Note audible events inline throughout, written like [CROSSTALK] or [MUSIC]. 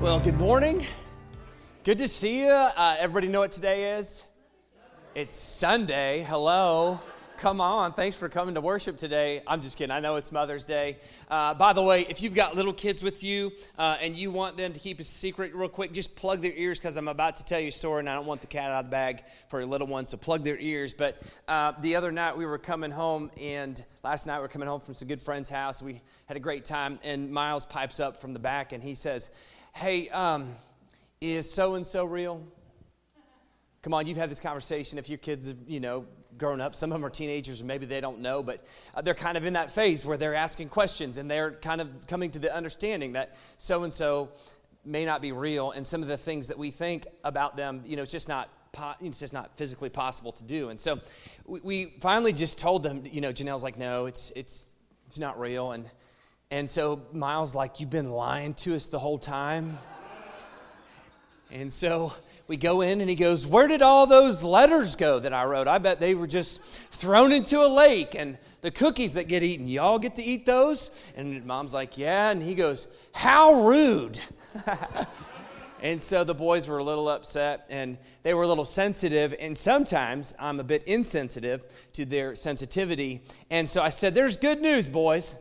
Well, good morning. Good to see you. Uh, everybody know what today is? It's Sunday. Hello. Come on. Thanks for coming to worship today. I'm just kidding. I know it's Mother's Day. Uh, by the way, if you've got little kids with you uh, and you want them to keep a secret real quick, just plug their ears because I'm about to tell you a story and I don't want the cat out of the bag for your little ones, so plug their ears. But uh, the other night we were coming home, and last night we were coming home from some good friend's house. We had a great time, and Miles pipes up from the back and he says, Hey, um, is so and so real? Come on, you've had this conversation. If your kids have, you know, grown up, some of them are teenagers, and maybe they don't know, but uh, they're kind of in that phase where they're asking questions and they're kind of coming to the understanding that so and so may not be real, and some of the things that we think about them, you know, it's just not it's just not physically possible to do. And so we, we finally just told them, you know, Janelle's like, no, it's it's it's not real, and and so Miles like, you've been lying to us the whole time. And so we go in and he goes, Where did all those letters go that I wrote? I bet they were just thrown into a lake. And the cookies that get eaten, y'all get to eat those? And mom's like, Yeah. And he goes, How rude. [LAUGHS] and so the boys were a little upset and they were a little sensitive. And sometimes I'm a bit insensitive to their sensitivity. And so I said, There's good news, boys.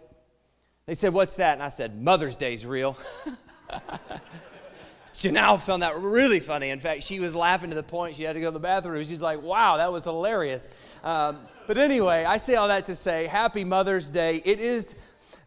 They said, What's that? And I said, Mother's Day's real. [LAUGHS] Janelle found that really funny. In fact, she was laughing to the point she had to go to the bathroom. She's like, wow, that was hilarious. Um, but anyway, I say all that to say, Happy Mother's Day. It is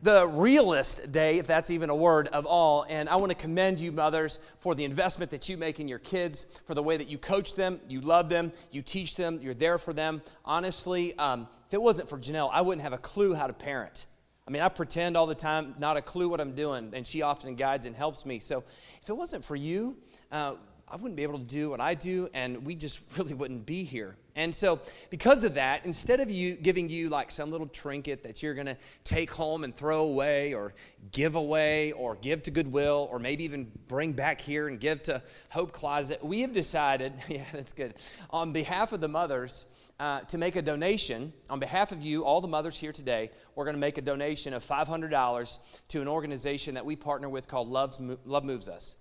the realest day, if that's even a word, of all. And I want to commend you, mothers, for the investment that you make in your kids, for the way that you coach them, you love them, you teach them, you're there for them. Honestly, um, if it wasn't for Janelle, I wouldn't have a clue how to parent. I mean, I pretend all the time, not a clue what I'm doing, and she often guides and helps me. So if it wasn't for you, uh, I wouldn't be able to do what I do, and we just [LAUGHS] really wouldn't be here. And so, because of that, instead of you giving you like some little trinket that you're gonna take home and throw away, or give away, or give to Goodwill, or maybe even bring back here and give to Hope Closet, we have decided, [LAUGHS] yeah, that's good, on behalf of the mothers, uh, to make a donation on behalf of you, all the mothers here today. We're going to make a donation of $500 to an organization that we partner with called Love's, Love Moves Us.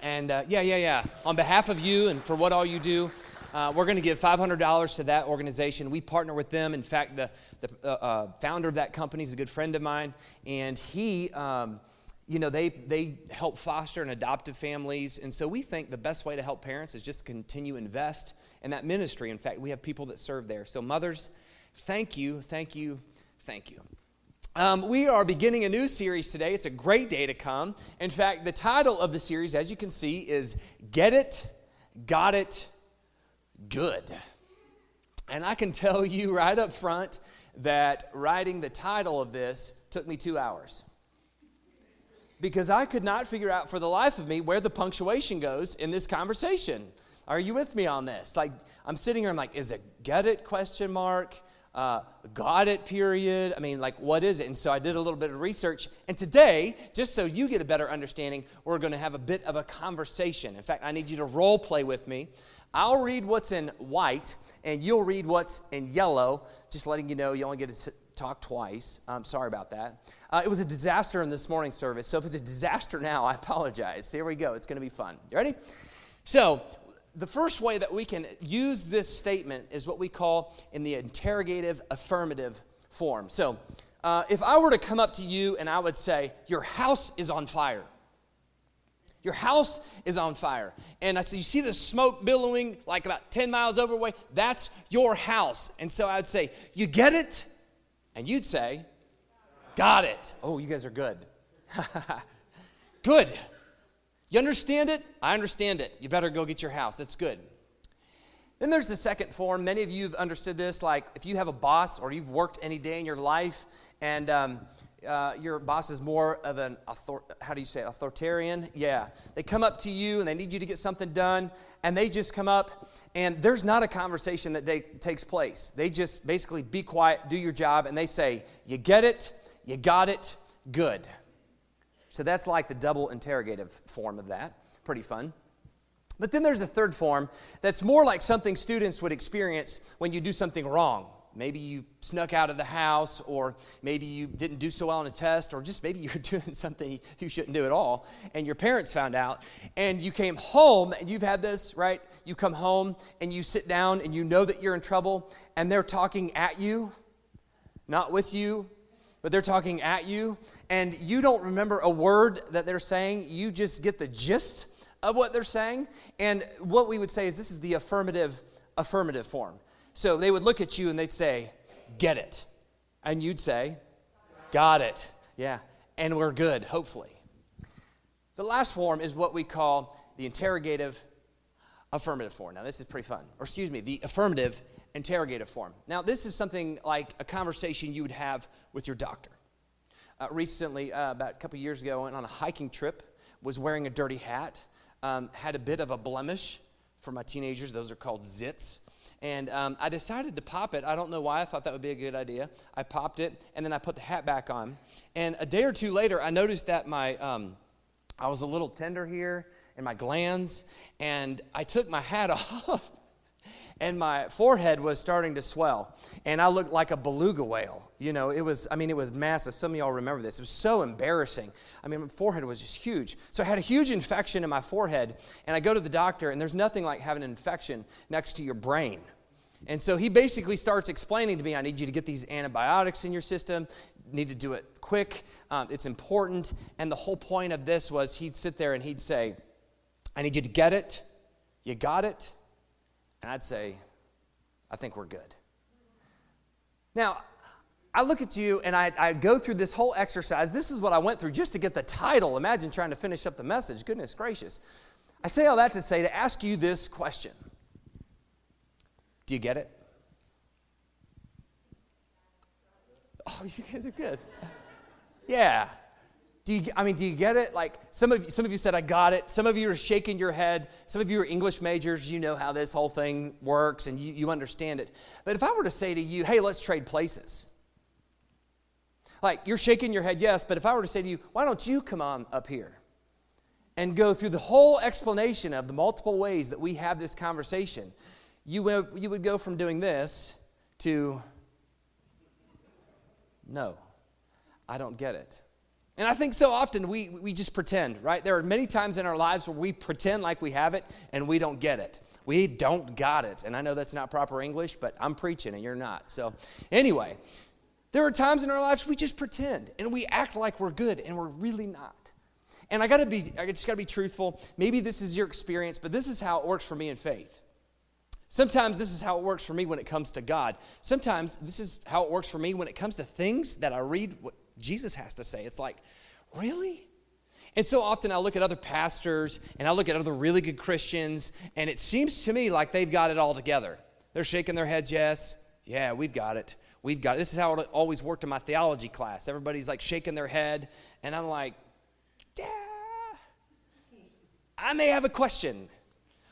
And uh, yeah, yeah, yeah. On behalf of you and for what all you do, uh, we're going to give $500 to that organization. We partner with them. In fact, the, the uh, uh, founder of that company is a good friend of mine, and he. Um, you know, they, they help foster and adoptive families. And so we think the best way to help parents is just continue invest in that ministry. In fact, we have people that serve there. So, mothers, thank you, thank you, thank you. Um, we are beginning a new series today. It's a great day to come. In fact, the title of the series, as you can see, is Get It, Got It, Good. And I can tell [LAUGHS] you right up front that writing the title of this took me two hours because I could not figure out for the life of me where the punctuation goes in this conversation. Are you with me on this? Like, I'm sitting here, I'm like, is it get it question mark? Uh, got it period? I mean, like, what is it? And so I did a little bit of research. And today, just so you get a better understanding, we're going to have a bit of a conversation. In fact, I need you to role play with me. I'll read what's in white, and you'll read what's in yellow, just letting you know you only get to talk twice. I'm sorry about that. Uh, it was a disaster in this morning service. So if it's a disaster now, I apologize. Here we go. It's going to be fun. You ready? So, the first way that we can use this statement is what we call in the interrogative affirmative form. So, uh, if I were to come up to you and I would say, Your house is on fire. Your house is on fire. And I said, You see the smoke billowing like about 10 miles over away? That's your house. And so I would say, You get it? And you'd say, Got it. Oh, you guys are good. [LAUGHS] good. You understand it? I understand it. You better go get your house. That's good. Then there's the second form. Many of you have understood this. Like if you have a boss or you've worked any day in your life and um, uh, your boss is more of an author- how do you say it? authoritarian yeah they come up to you and they need you to get something done and they just come up and there's not a conversation that takes place they just basically be quiet do your job and they say you get it you got it good so that's like the double interrogative form of that. Pretty fun. But then there's a third form that's more like something students would experience when you do something wrong. Maybe you snuck out of the house, or maybe you didn't do so well on a test, or just maybe [LAUGHS] you're doing something you shouldn't do at all, and your parents found out, and you came home, and you've had this, right? You come home and you sit down and you know that you're in trouble, and they're talking at you, not with you, but they're talking at you, and you don't remember a word that they're saying. You just get the gist of what they're saying. And what we would say is this is the affirmative affirmative form. So they would look at you and they'd say, Get it. And you'd say, Got it. Yeah. And we're good, hopefully. The last form is what we call the interrogative affirmative form. Now, this is pretty fun. Or, excuse me, the affirmative interrogative form. Now, this is something like a conversation you would have with your doctor. Uh, recently, uh, about a couple years ago, I went on a hiking trip, was wearing a dirty hat, um, had a bit of a blemish for my teenagers. Those are called zits. And um, I decided to pop it. I don't know why. I thought that would be a good idea. I popped it, and then I put the hat back on. And a day or two later, I noticed that my um, I was a little tender here in my glands, and I took my hat [LAUGHS] off, and my forehead was starting to swell, and I looked like a beluga whale. You know, it was. I mean, it was massive. Some of y'all remember this. It was so embarrassing. I mean, my forehead was just huge. So I had a huge infection in my forehead, and I go to the doctor, and there's nothing like having an infection next to your brain. And so he basically starts explaining to me, I need you to get these antibiotics in your system, need to do it quick, um, it's important. And the whole point of this was he'd sit there and he'd say, I need you to get it, you got it. And I'd say, I think we're good. Now, I look at you and I, I, go through this whole exercise. This is what I went through just to get the title. Imagine trying to finish up the message. Goodness gracious. I say all that to say to ask you this question do you get it? Oh, [LAUGHS] you guys are good. Yeah. Do you, I mean, do you get it? Like some of you, some of you said, I got it. Some of you are shaking your head. Some of you are English majors. You know how this whole thing works and you, you understand it. But if I were to say to you, hey, let's trade places. Like you're shaking your head, yes, but if I were to say to you, why don't you come on up here and go through the whole explanation of the multiple ways that we have this conversation, you you would go from doing this to, no, I don't get it. And I think so often we, we just pretend, right? There are many times in our lives where we pretend like we have it and we don't get it. We don't got it. And I know that's not proper English, but I'm preaching and you're not. So, anyway, there are times in our lives we just pretend and we act like we're good and we're really not. And I gotta be, I just gotta be truthful. Maybe this is your experience, but this is how it works for me in faith. Sometimes this is how it works for me when it comes to God. Sometimes this is how it works for me when it comes to things that I read Jesus has to say. It's like, really? And so often I look at other pastors and I look at other really good Christians, and it seems to me like they've got it all together. They're shaking their heads, yes, yeah, we've got it. We've got it. This is how it always worked in my theology class. Everybody's like shaking their head, and I'm like, yeah, I may have a question.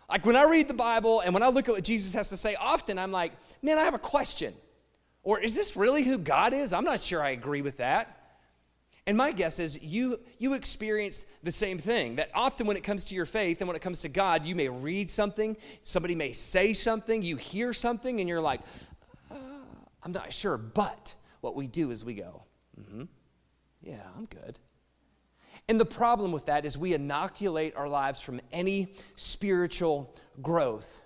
Like when I read the Bible and when I look at what Jesus has to say, often I'm like, man, I have a question. Or is this really who God is? I'm not sure I agree with that. And my guess is you you experience the same thing. That often when it comes to your faith and when it comes to God, you may read something, somebody may say something, you hear something, and you're like, uh, I'm not sure. But what we do is we go, mm-hmm, yeah, I'm good. And the problem with that is we inoculate our lives from any spiritual growth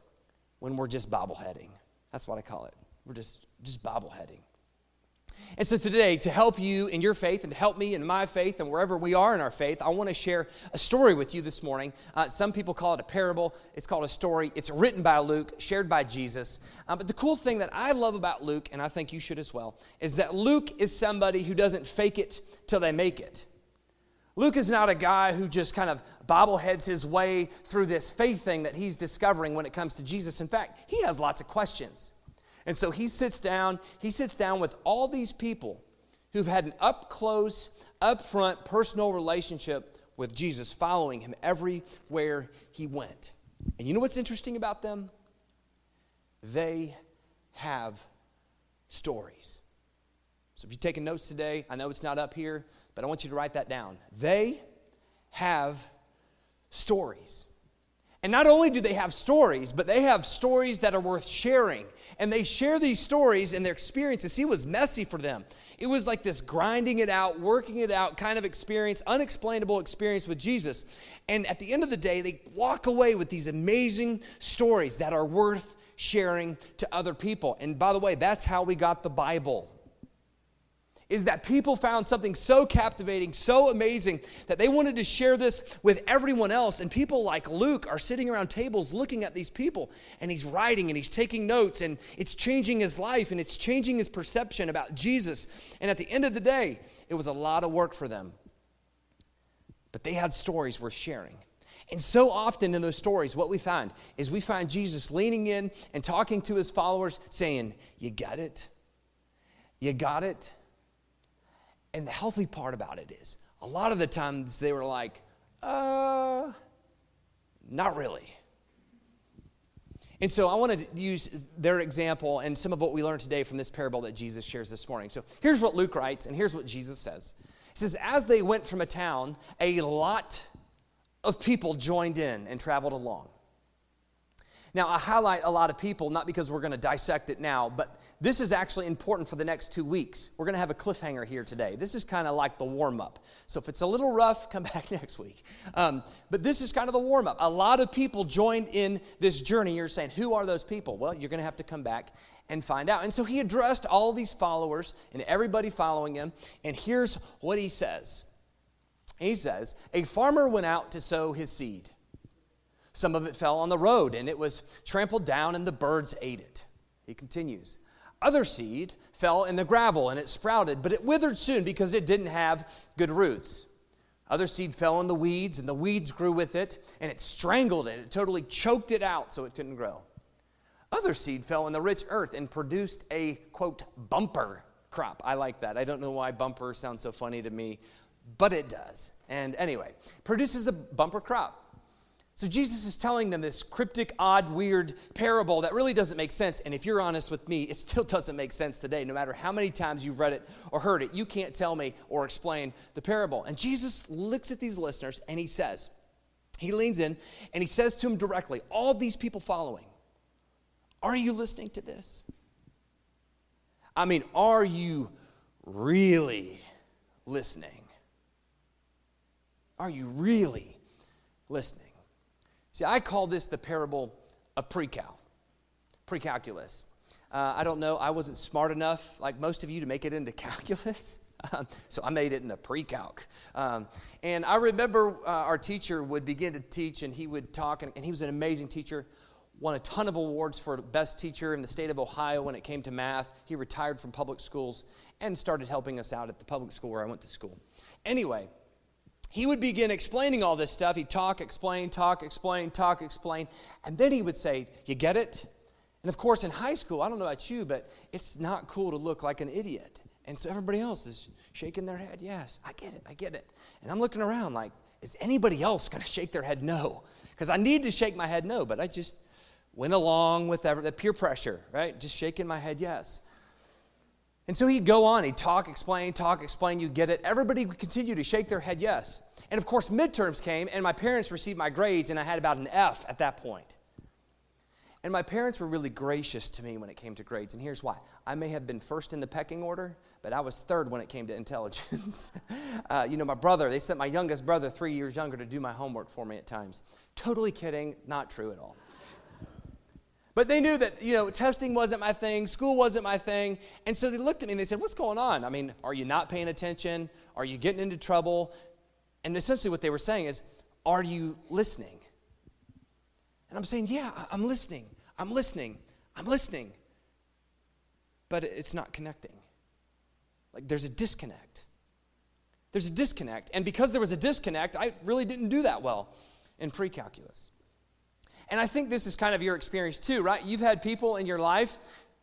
when we're just bobbleheading. That's what I call it. We're just, just bobbleheading. And so today, to help you in your faith and to help me in my faith and wherever we are in our faith, I want to share a story with you this morning. Uh, some people call it a parable. It's called a story. It's written by Luke, shared by Jesus. Uh, but the cool thing that I love about Luke, and I think you should as well, is that Luke is somebody who doesn't fake it till they make it. Luke is not a guy who just kind of bobbleheads his way through this faith thing that he's discovering when it comes to Jesus. In fact, he has lots of questions. And so he sits down, he sits down with all these people who've had an up close, up front, personal relationship with Jesus, following him everywhere he went. And you know what's interesting about them? They have stories. So if you're taking notes today, I know it's not up here, but I want you to write that down. They have stories. And not only do they have stories, but they have stories that are worth sharing. And they share these stories and their experiences. See, was messy for them. It was like this grinding it out, working it out kind of experience, unexplainable experience with Jesus. And at the end of the day, they walk away with these amazing stories that are worth sharing to other people. And by the way, that's how we got the Bible is that people found something so captivating, so amazing, that they wanted to share this with everyone else. And people like Luke are sitting around tables looking at these people, and he's writing and he's taking notes, and it's changing his life and it's changing his perception about Jesus. And at the end of the day, it was a lot of work for them. But they had stories worth sharing. And so often in those stories, what we find is we find Jesus leaning in and talking to his followers, saying, You got it? You got it? And the healthy part about it is, a lot of the times they were like, uh, not really. And so I want to use their example and some of what we learned today from this parable that Jesus shares this morning. So here's what Luke writes, and here's what Jesus says. He says, As they went from a town, a lot of people joined in and traveled along. Now, I highlight a lot of people, not because we're going to dissect it now, but this is actually important for the next two weeks. We're going to have a cliffhanger here today. This is kind of like the warm up. So if it's a little rough, [LAUGHS] come back next week. Um, but this is kind of the warm up. A lot of people joined in this journey. You're saying, who are those people? Well, you're going to have to come back and find out. And so he addressed all these followers and everybody following him. And here's what he says He says, A farmer went out to sow his seed. Some of it fell on the road and it was trampled down and the birds ate it. He continues. Other seed fell in the gravel and it sprouted, but it withered soon because it didn't have good roots. Other seed fell in the weeds and the weeds grew with it and it strangled it. It totally choked it out so it couldn't grow. Other seed fell in the rich earth and produced a quote bumper crop. I like that. I don't know why bumper sounds so funny to me, but it does. And anyway, produces a bumper crop. So Jesus is telling them this cryptic, odd, weird parable that really doesn't make sense. And if you're honest with me, it still [LAUGHS] doesn't make sense today. No matter how many times you've read it or heard it, you can't tell me or explain the parable. And Jesus looks at these listeners and he says, he leans in and he says to them directly, all these people following, are you listening to this? I mean, are you really listening? Are you really listening? See, I call this the parable of pre-cal, pre-calculus. Uh, I don't know, I wasn't smart enough, like most of you, to make it into [LAUGHS] calculus. Um, so I made it in the pre-calc. Um, and I remember uh, our teacher would begin to teach, and he would talk, and, and he was an amazing teacher. Won a ton of awards for best teacher in the state of Ohio when it came to math. He retired from public schools and started helping us out at the public school where I went to school. Anyway, he would begin explaining all this stuff. He'd talk, explain, talk, explain, talk, explain. And then he would say, You get it? And of course, in high school, I don't know about you, but it's not cool to look like an idiot. And so everybody else is shaking their head, Yes, I get it, I get it. And I'm looking around like, Is anybody else going to shake their head no? Because I need to shake my head no, but I just went along with the peer pressure, right? Just shaking my head yes. And so he'd go on, he'd talk, explain, talk, explain, you get it. Everybody would continue to shake their head yes. And of course, midterms came, and my parents received my grades, and I had about an F at that point. And my parents were really gracious to me when it came to grades, and here's why. I may have been first in the pecking order, but I was third when it came to intelligence. [LAUGHS] uh, you know, my brother, they sent my youngest brother, three years younger, to do my homework for me at times. Totally kidding, not true at all. But they knew that, you know, testing wasn't my thing, school wasn't my thing. And so they looked at me and they said, What's going on? I mean, are you not paying attention? Are you getting into trouble? And essentially what they were saying is, Are you listening? And I'm saying, Yeah, I'm listening. I'm listening. I'm listening. But it's not connecting. Like there's a disconnect. There's a disconnect. And because there was a disconnect, I really didn't do that well in pre calculus. And I think this is kind of your experience too, right? You've had people in your life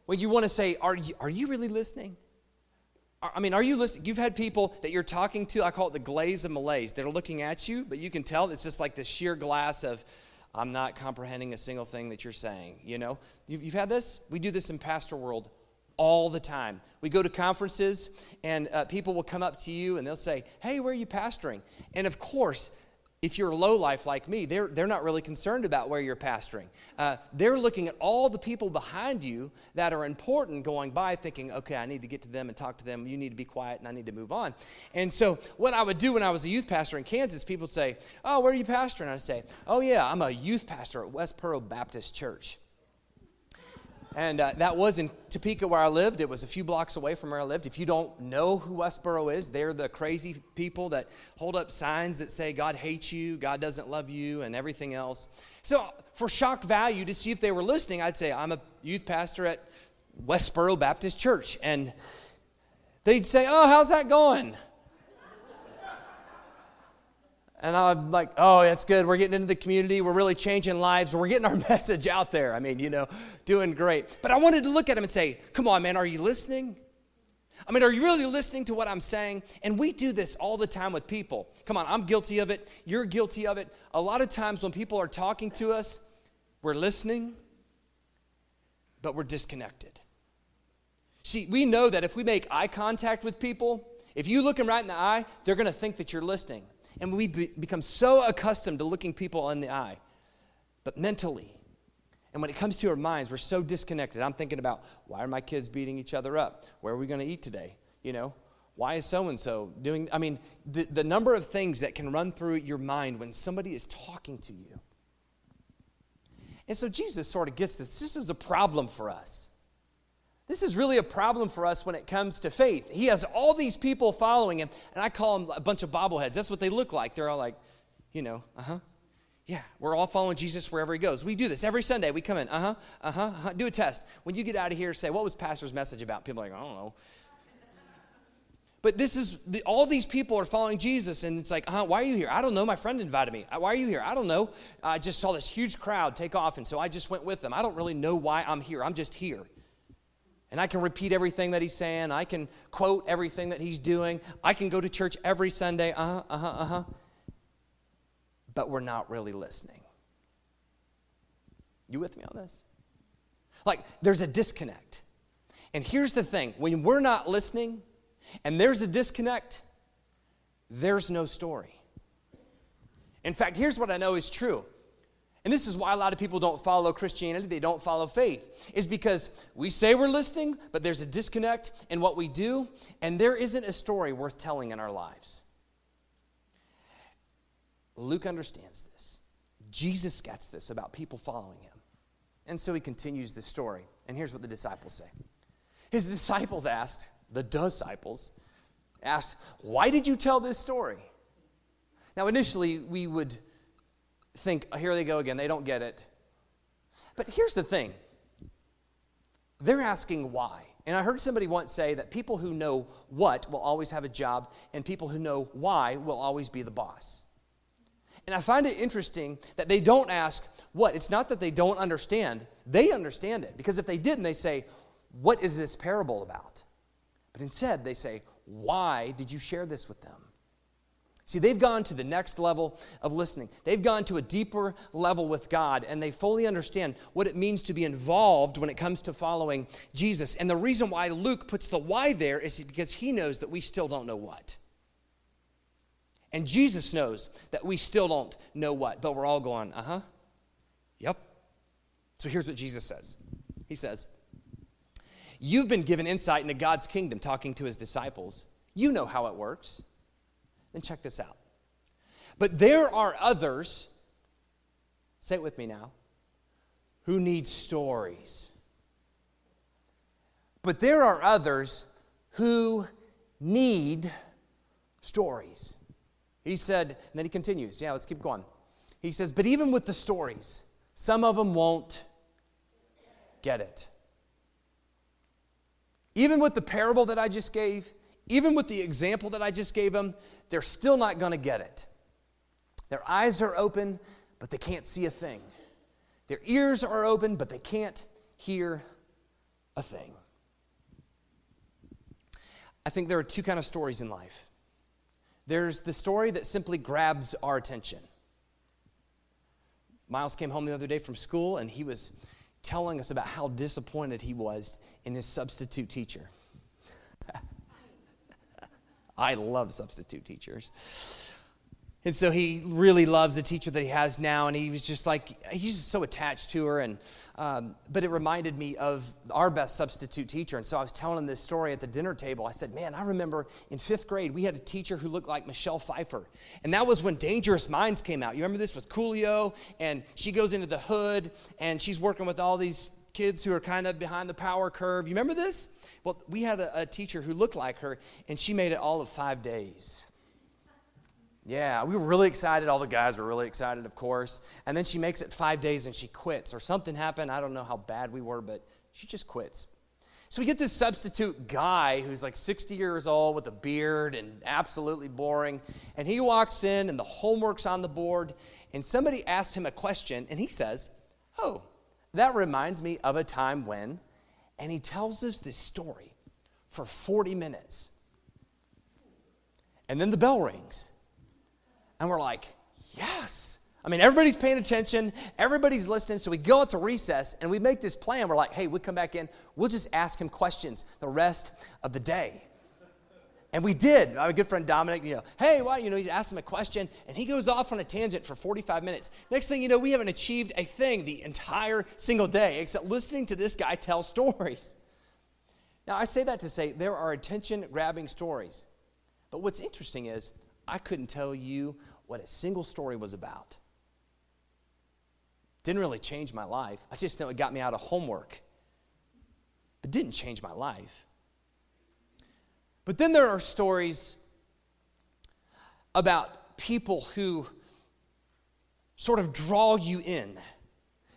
when you want to say, Are you, are you really listening? I mean, are you listening? You've had people that you're talking to, I call it the glaze of malaise. They're looking at you, but you can tell it's just like the sheer glass of, I'm not comprehending a single thing that you're saying. You know, you've, you've had this? We do this in pastor world all the time. We go to conferences and uh, people will come up to you and they'll say, Hey, where are you pastoring? And of course, if you're a low life like me, they're, they're not really concerned about where you're pastoring. Uh, they're looking at all the people behind you that are important going by, thinking, okay, I need to get to them and talk to them. You need to be quiet and I need to move on. And so, what I would do when I was a youth pastor in Kansas, people would say, Oh, where are you pastoring? I'd say, Oh, yeah, I'm a youth pastor at Westboro Baptist Church. And uh, that was in Topeka where I lived. It was a few blocks away from where I lived. If you don't know who Westboro is, they're the crazy people that hold up signs that say God hates you, God doesn't love you, and everything else. So, for shock value to see if they were listening, I'd say, I'm a youth pastor at Westboro Baptist Church. And they'd say, Oh, how's that going? And I'm like, oh, that's good. We're getting into the community. We're really changing lives. We're getting our [LAUGHS] message out there. I mean, you know, doing great. But I wanted to look at him and say, come on, man, are you listening? I mean, are you really listening to what I'm saying? And we do this all the time with people. Come on, I'm guilty of it. You're guilty of it. A lot of times when people are talking to us, we're listening, but we're disconnected. See, we know that if we make eye contact with people, if you look them right in the eye, they're going to think that you're listening. And we be, become so accustomed to looking people in the eye. But mentally, and when it comes to our minds, we're so disconnected. I'm thinking about why are my kids beating each other up? Where are we going to eat today? You know, why is so and so doing? I mean, the, the number of things that can run through your mind when somebody is talking to you. And so Jesus sort of gets this. This is a problem for us. This is really a problem for us when it comes to faith. He has all these people following him, and I call them a bunch of bobbleheads. That's what they look like. They're all like, you know, uh huh. Yeah, we're all following Jesus wherever he goes. We do this every Sunday. We come in, uh-huh, uh-huh, uh-huh. Do a test. When you get out of here, say, what was pastor's message about? People are like, I don't know. But this is, the, all these people are following Jesus, and it's like, uh-huh, why are you here? I don't know. My friend invited me. Why are you here? I don't know. I just saw this huge crowd take off, and so I just went with them. I don't really know why I'm here. I'm just here and I can repeat everything that he's saying. I can quote everything that he's doing. I can go to church every Sunday. Uh huh, uh huh, uh huh. But we're not really listening. You with me on this? Like, there's a disconnect. And here's the thing when we're not listening and there's a disconnect, there's no story. In fact, here's what I know is true and this is why a lot of people don't follow Christianity, they don't follow faith, is because we say we're listening, but there's a disconnect in what we do, and there isn't a story worth telling in our lives. Luke understands this. Jesus gets this about people following him. And so he continues the story. And here's what the disciples say His disciples asked, the disciples asked, Why did you tell this story? Now, initially, we would think, oh, here they go again, they don't get it. But here's the thing they're asking why. And I heard somebody once say that people who know what will always have a job, and people who know why will always be the boss. And I find it interesting that they don't ask what. It's not that they don't understand, they understand it. Because if they didn't, they say, What is this parable about? But instead, they say, Why did you share this with them? See, they've gone to the next level of listening. They've gone to a deeper level with God, and they fully understand what it means to be involved when it comes to following Jesus. And the reason why Luke puts the why there is because he knows that we still don't know what. And Jesus knows that we still don't know what, but we're all going, uh huh, yep. So here's what Jesus says He says, You've been given insight into God's kingdom, talking to his disciples. You know how it works. Then check this out. But there are others, say it with me now, who need stories. But there are others who need stories. He said, and then he continues. Yeah, let's keep going. He says, but even with the stories, some of them won't get it. Even with the parable that I just gave, even with the example that I just gave them, they're still not going to get it. Their eyes are open, but they can't see a thing. Their ears are open, but they can't hear a thing. I think there are two kind of stories in life. There's the story that simply grabs our attention. Miles came home the other day from school and he was telling us about how disappointed he was in his substitute teacher. I love substitute teachers. And so he really loves the teacher that he has now, and he was just like, he's just so attached to her. And, um, but it reminded me of our best substitute teacher. And so I was telling him this story at the dinner table. I said, Man, I remember in fifth grade, we had a teacher who looked like Michelle Pfeiffer. And that was when Dangerous Minds came out. You remember this with Coolio? And she goes into the hood, and she's working with all these kids who are kind of behind the power curve. You remember this? Well, we had a, a teacher who looked like her, and she made it all of five days. Yeah, we were really excited. All the guys were really excited, of course. And then she makes it five days and she quits, or something happened. I don't know how bad we were, but she just quits. So we get this substitute guy who's like 60 years old with a beard and absolutely boring. And he walks in and the homework's on the board. And somebody asks him a question and he says, Oh, that reminds me of a time when. And he tells us this story for 40 minutes. And then the bell rings. And we're like, yes. I mean, everybody's paying attention, everybody's listening. So we go out to recess and we make this plan. We're like, hey, we come back in, we'll just ask him questions the rest of the day. And we did. I my good friend Dominic, you know, hey, why? You know, he asked him a question and he goes off on a tangent for 45 minutes. Next thing you know, we haven't achieved a thing the entire single day except listening to this guy tell [LAUGHS] stories. Now, I say that to say there are attention grabbing stories. But what's interesting is I couldn't tell you what a single story was about. Didn't really change my life. I just know it got me out of homework. It didn't change my life. But then there are stories about people who sort of draw you in.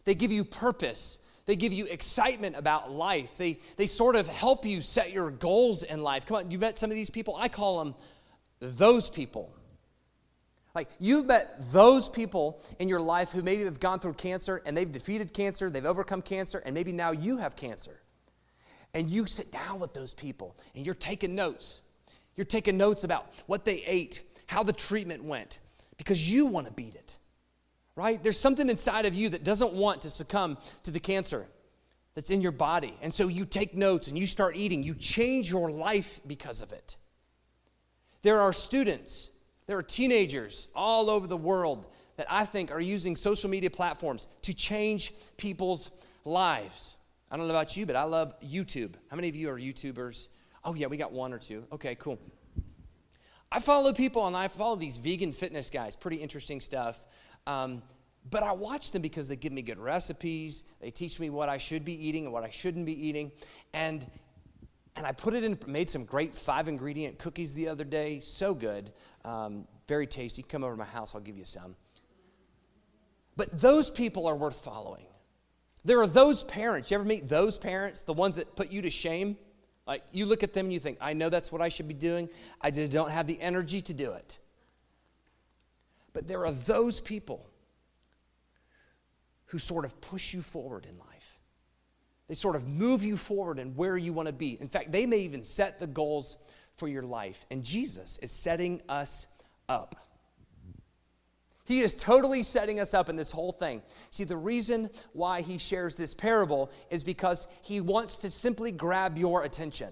They give you purpose. They give you excitement about life. They, they sort of help you set your goals in life. Come on, you met some of these people? I call them those people. Like you've met those people in your life who maybe have gone through cancer and they've defeated cancer, they've overcome cancer, and maybe now you have cancer. And you sit down with those people and you're taking notes. You're taking notes about what they ate, how the treatment went, because you want to beat it. Right? There's something inside of you that doesn't want to succumb to the cancer that's in your body. And so you take notes and you start eating. You change your life because of it. There are students there are teenagers all over the world that I think are using social media platforms to change people's lives. I don't know about you, but I love YouTube. How many of you are YouTubers? Oh, yeah, we got one or two. Okay, cool. I follow people and I follow these vegan fitness guys, pretty interesting stuff. Um, but I watch them because they give me good recipes. They teach me what I should be eating and what I shouldn't be eating. And and I put it in, made some great five ingredient cookies the other day. So good. Um, very tasty. Come over to my house, I'll give you some. But those people are worth following. There are those parents. You ever meet those parents, the ones that put you to shame? Like you look at them and you think, I know that's what I should be doing. I just don't have the energy to do it. But there are those people who sort of push you forward in life. They sort of move you forward and where you want to be. In fact, they may even set the goals for your life. And Jesus is setting us up. He is totally setting us up in this whole thing. See, the reason why he shares this parable is because he wants to simply grab your attention.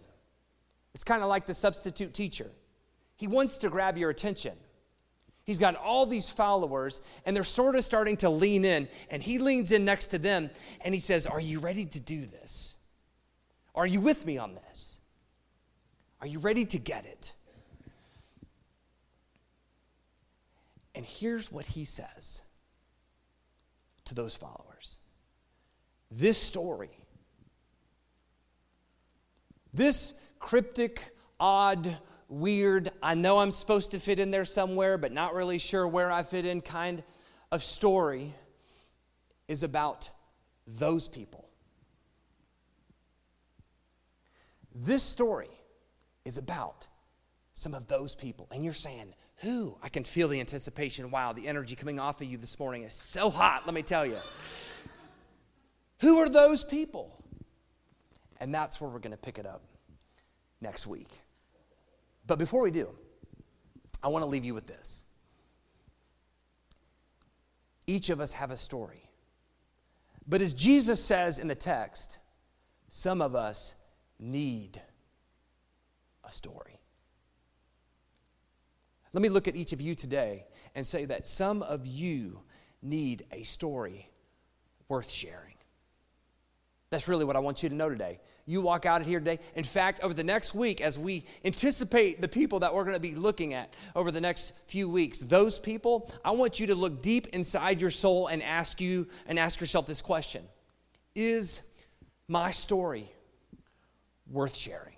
It's kind of like the substitute teacher. He wants to grab your attention. He's got all these followers, and they're sort of starting to lean in, and he leans in next to them, and he says, Are you ready to do this? Are you with me on this? Are you ready to get it? And here's what he says to those followers this story, this cryptic, odd, weird, I know I'm supposed to fit in there somewhere, but not really sure where I fit in kind of story is about those people. This story is about some of those people. And you're saying, who? I can feel the anticipation. Wow, the energy coming off of you this morning is so hot, let me tell you. who are those people? And that's where we're going to pick it up next week. But before we do, I want to leave you with this. Each of us have a story. But as Jesus says in the text, some of us need a story. Let me look at each of you today and say that some of you need a story worth sharing. That's really what I want you to know today. You walk out of here today. In fact, over the next week, as we anticipate the people that we're going to be looking at over the next few weeks, those people, I want you to look deep inside your soul and ask you and ask yourself this question Is my story worth sharing?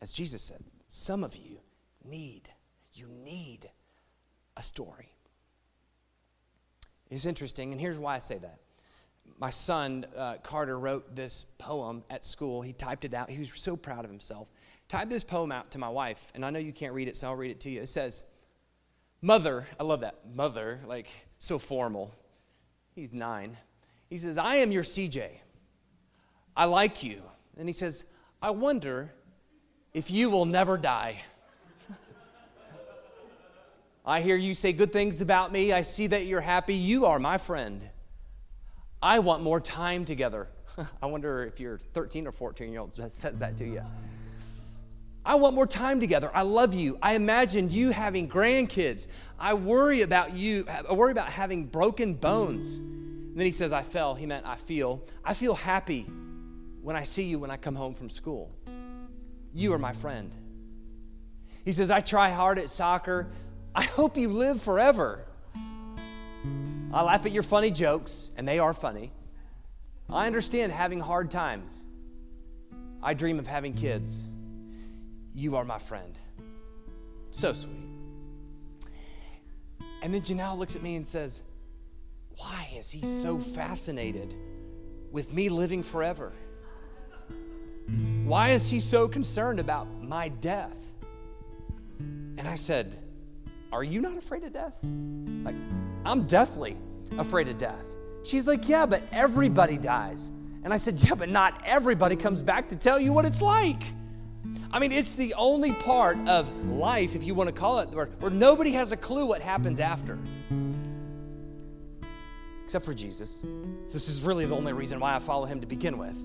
As Jesus said, some of you need, you need a story. It's interesting, and here's why I say that. My son, uh, Carter, wrote this poem at school. He typed it out. He was so proud of himself. Typed this poem out to my wife, and I know you can't read it, so I'll read it to you. It says, Mother, I love that. Mother, like so formal. He's nine. He says, I am your CJ. I like you. And he says, I wonder if you will never die. I hear you say good things about me. I see that you're happy. You are my friend. I want more time together. [LAUGHS] I wonder if your 13 or 14 year old says that to you. I want more time together. I love you. I imagine you having grandkids. I worry about you. I worry about having broken bones. And then he says, I fell. He meant I feel. I feel happy when I see you when I come home from school. You are my friend. He says, I try hard at soccer. I hope you live forever. I laugh at your funny jokes, and they are funny. I understand having hard times. I dream of having kids. You are my friend. So sweet. And then Janelle looks at me and says, Why is he so fascinated with me living forever? Why is he so concerned about my death? And I said, Are you not afraid of death? Like, I'm deathly afraid of death. She's like, Yeah, but everybody dies. And I said, Yeah, but not everybody comes back to tell you what it's like. I mean, it's the only part of life, if you want to call it, where, where nobody has a clue what happens after. Except for Jesus. This is really the only reason why I follow him to begin with.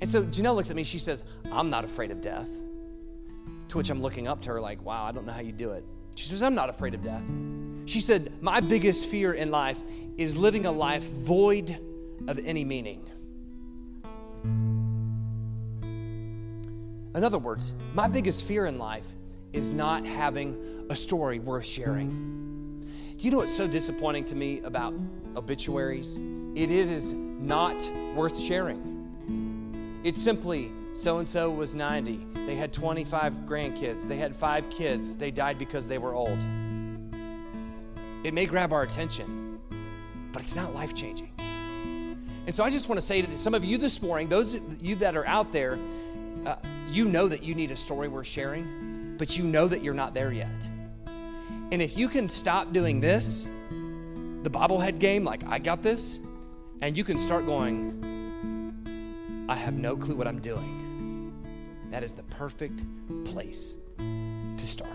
And so Janelle looks at me, she says, I'm not afraid of death. To which I'm looking up to her, like, wow, I don't know how you do it. She says, I'm not afraid of death. She said, My biggest fear in life is living a life void of any meaning. In other words, my biggest fear in life is not having a story worth sharing. Do you know what's so disappointing to me about obituaries? It is not worth sharing. It's simply so and so was 90. They had 25 grandkids. They had five kids. They died because they were old. It may grab our attention, but it's not life changing. And so I just want to say to some of you this morning, those of you that are out there, uh, you know that you need a story worth sharing, but you know that you're not there yet. And if you can stop doing this, the bobblehead game, like I got this, and you can start going, I have no clue what I'm doing. That is the perfect place to start.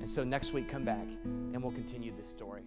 And so next week, come back and we'll continue this story.